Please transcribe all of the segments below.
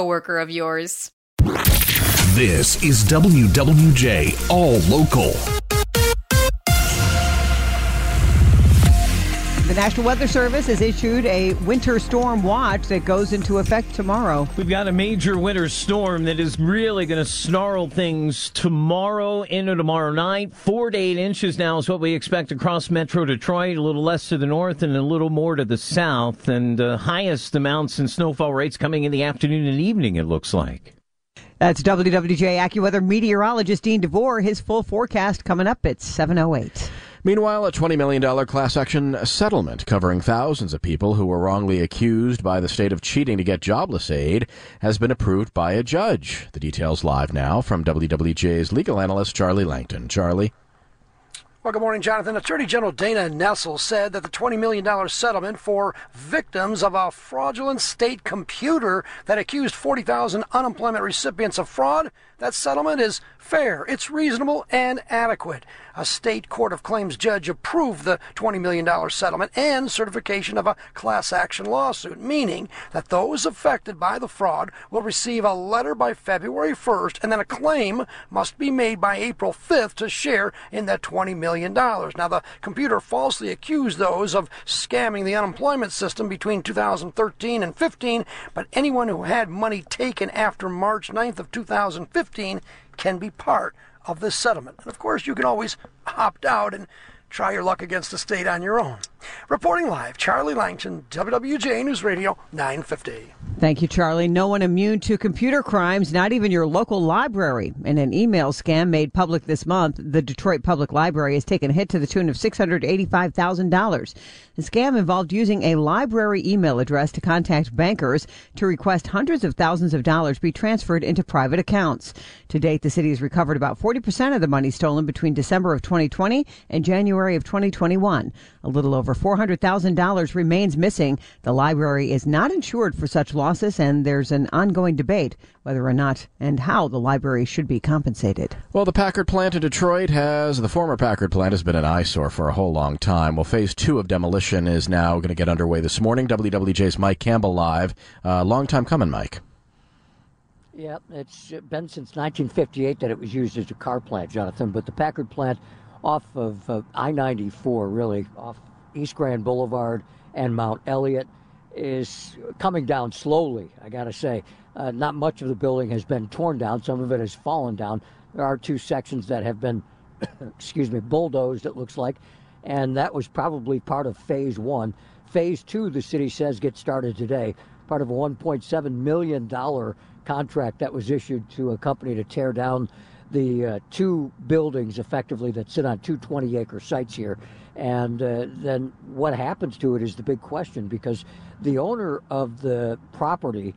coworker of yours. This is WWJ All Local. The National Weather Service has issued a winter storm watch that goes into effect tomorrow. We've got a major winter storm that is really going to snarl things tomorrow into tomorrow night. Four to eight inches now is what we expect across Metro Detroit, a little less to the north and a little more to the south. And uh, highest amounts in snowfall rates coming in the afternoon and evening, it looks like. That's WWJ AccuWeather meteorologist Dean DeVore. His full forecast coming up at 708. Meanwhile, a $20 million class action settlement covering thousands of people who were wrongly accused by the state of cheating to get jobless aid has been approved by a judge. The details live now from WWJ's legal analyst Charlie Langton. Charlie. Well, good morning, Jonathan. Attorney General Dana Nessel said that the $20 million settlement for victims of a fraudulent state computer that accused 40,000 unemployment recipients of fraud, that settlement is fair, it's reasonable, and adequate. A state court of claims judge approved the $20 million settlement and certification of a class action lawsuit, meaning that those affected by the fraud will receive a letter by February 1st and then a claim must be made by April 5th to share in that $20 million. Now, the computer falsely accused those of scamming the unemployment system between 2013 and 15, but anyone who had money taken after March 9th of 2015 can be part of this settlement. And of course, you can always opt out and try your luck against the state on your own. Reporting live, Charlie Langton, WWJ News Radio 950. Thank you, Charlie. No one immune to computer crimes, not even your local library. In an email scam made public this month, the Detroit Public Library has taken a hit to the tune of $685,000. The scam involved using a library email address to contact bankers to request hundreds of thousands of dollars be transferred into private accounts. To date, the city has recovered about 40% of the money stolen between December of 2020 and January of 2021. A little over $400,000 remains missing. The library is not insured for such losses, and there's an ongoing debate whether or not and how the library should be compensated. Well, the Packard plant in Detroit has, the former Packard plant has been an eyesore for a whole long time. Well, phase two of demolition is now going to get underway this morning. WWJ's Mike Campbell live. Uh, long time coming, Mike. Yeah, it's been since 1958 that it was used as a car plant, Jonathan. But the Packard plant off of uh, I 94, really, off East Grand Boulevard and Mount Elliott, is coming down slowly, I got to say. Uh, not much of the building has been torn down, some of it has fallen down. There are two sections that have been, excuse me, bulldozed, it looks like, and that was probably part of phase one. Phase two, the city says, gets started today, part of a $1.7 million contract that was issued to a company to tear down the uh, two buildings effectively that sit on two 20 acre sites here. And uh, then what happens to it is the big question because the owner of the property,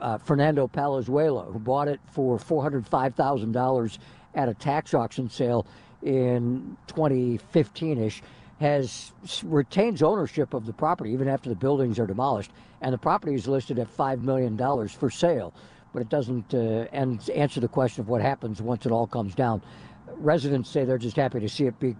uh, Fernando Palazuelo, who bought it for $405,000 at a tax auction sale in 2015 ish, has retains ownership of the property even after the buildings are demolished, and the property is listed at $5 million for sale but it doesn't uh, answer the question of what happens once it all comes down. Residents say they're just happy to see it be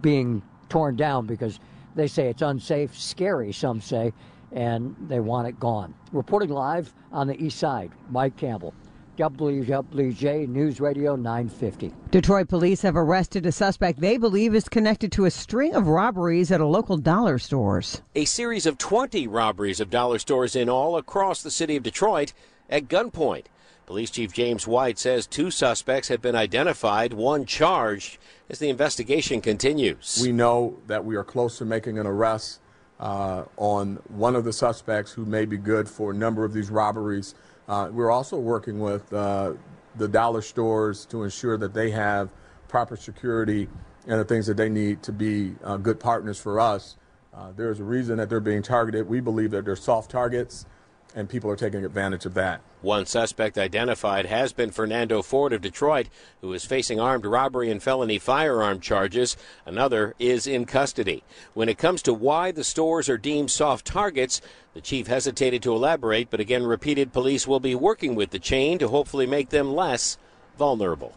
being torn down because they say it's unsafe, scary, some say, and they want it gone. Reporting live on the east side, Mike Campbell. WWJ News Radio 950. Detroit police have arrested a suspect they believe is connected to a string of robberies at a local dollar stores. A series of 20 robberies of dollar stores in all across the city of Detroit at gunpoint. Police Chief James White says two suspects have been identified, one charged, as the investigation continues. We know that we are close to making an arrest uh, on one of the suspects who may be good for a number of these robberies. Uh, we're also working with uh, the dollar stores to ensure that they have proper security and the things that they need to be uh, good partners for us. Uh, there's a reason that they're being targeted. We believe that they're soft targets and people are taking advantage of that. One suspect identified has been Fernando Ford of Detroit, who is facing armed robbery and felony firearm charges. Another is in custody. When it comes to why the stores are deemed soft targets, the chief hesitated to elaborate, but again repeated police will be working with the chain to hopefully make them less vulnerable.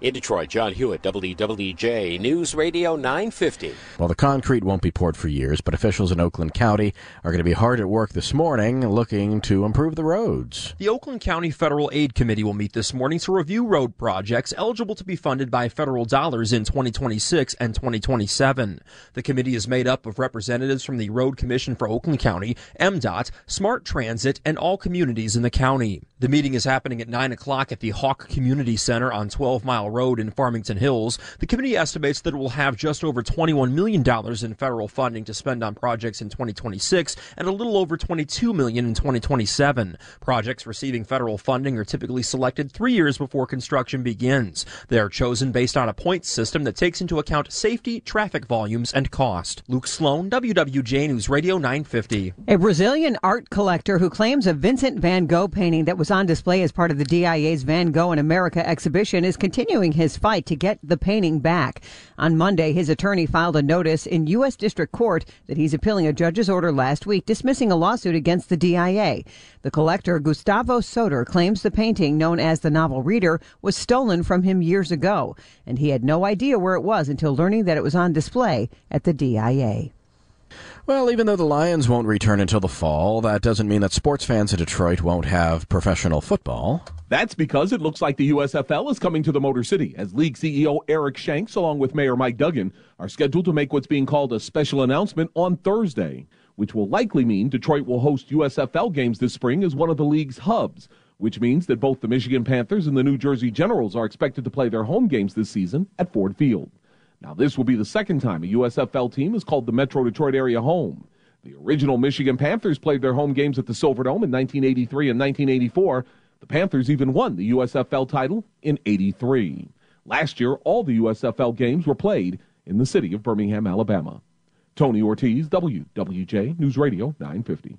In Detroit, John Hewitt, WWJ News Radio 950. Well, the concrete won't be poured for years, but officials in Oakland County are going to be hard at work this morning looking to improve the roads. The Oakland County Federal Aid Committee will meet this morning to review road projects eligible to be funded by federal dollars in 2026 and 2027. The committee is made up of representatives from the Road Commission for Oakland County, MDOT, Smart Transit, and all communities in the county. The meeting is happening at 9 o'clock at the Hawk Community Center on 12 Mile Road in Farmington Hills. The committee estimates that it will have just over $21 million in federal funding to spend on projects in 2026 and a little over 22 million in 2027. Projects receiving federal funding are typically selected three years before construction begins. They are chosen based on a points system that takes into account safety, traffic volumes, and cost. Luke Sloan, WWJ News Radio 950. A Brazilian art collector who claims a Vincent van Gogh painting that was on display as part of the DIA's Van Gogh in America exhibition is continuing his fight to get the painting back. On Monday, his attorney filed a notice in U.S. District Court that he's appealing a judge's order last week dismissing a lawsuit against the DIA. The collector, Gustavo Soter, claims the painting, known as the Novel Reader, was stolen from him years ago, and he had no idea where it was until learning that it was on display at the DIA. Well, even though the Lions won't return until the fall, that doesn't mean that sports fans in Detroit won't have professional football. That's because it looks like the USFL is coming to the Motor City, as League CEO Eric Shanks, along with Mayor Mike Duggan, are scheduled to make what's being called a special announcement on Thursday, which will likely mean Detroit will host USFL games this spring as one of the league's hubs, which means that both the Michigan Panthers and the New Jersey Generals are expected to play their home games this season at Ford Field. Now, this will be the second time a USFL team has called the Metro Detroit area home. The original Michigan Panthers played their home games at the Silverdome in 1983 and 1984. The Panthers even won the USFL title in 83. Last year, all the USFL games were played in the city of Birmingham, Alabama. Tony Ortiz, WWJ News Radio 950.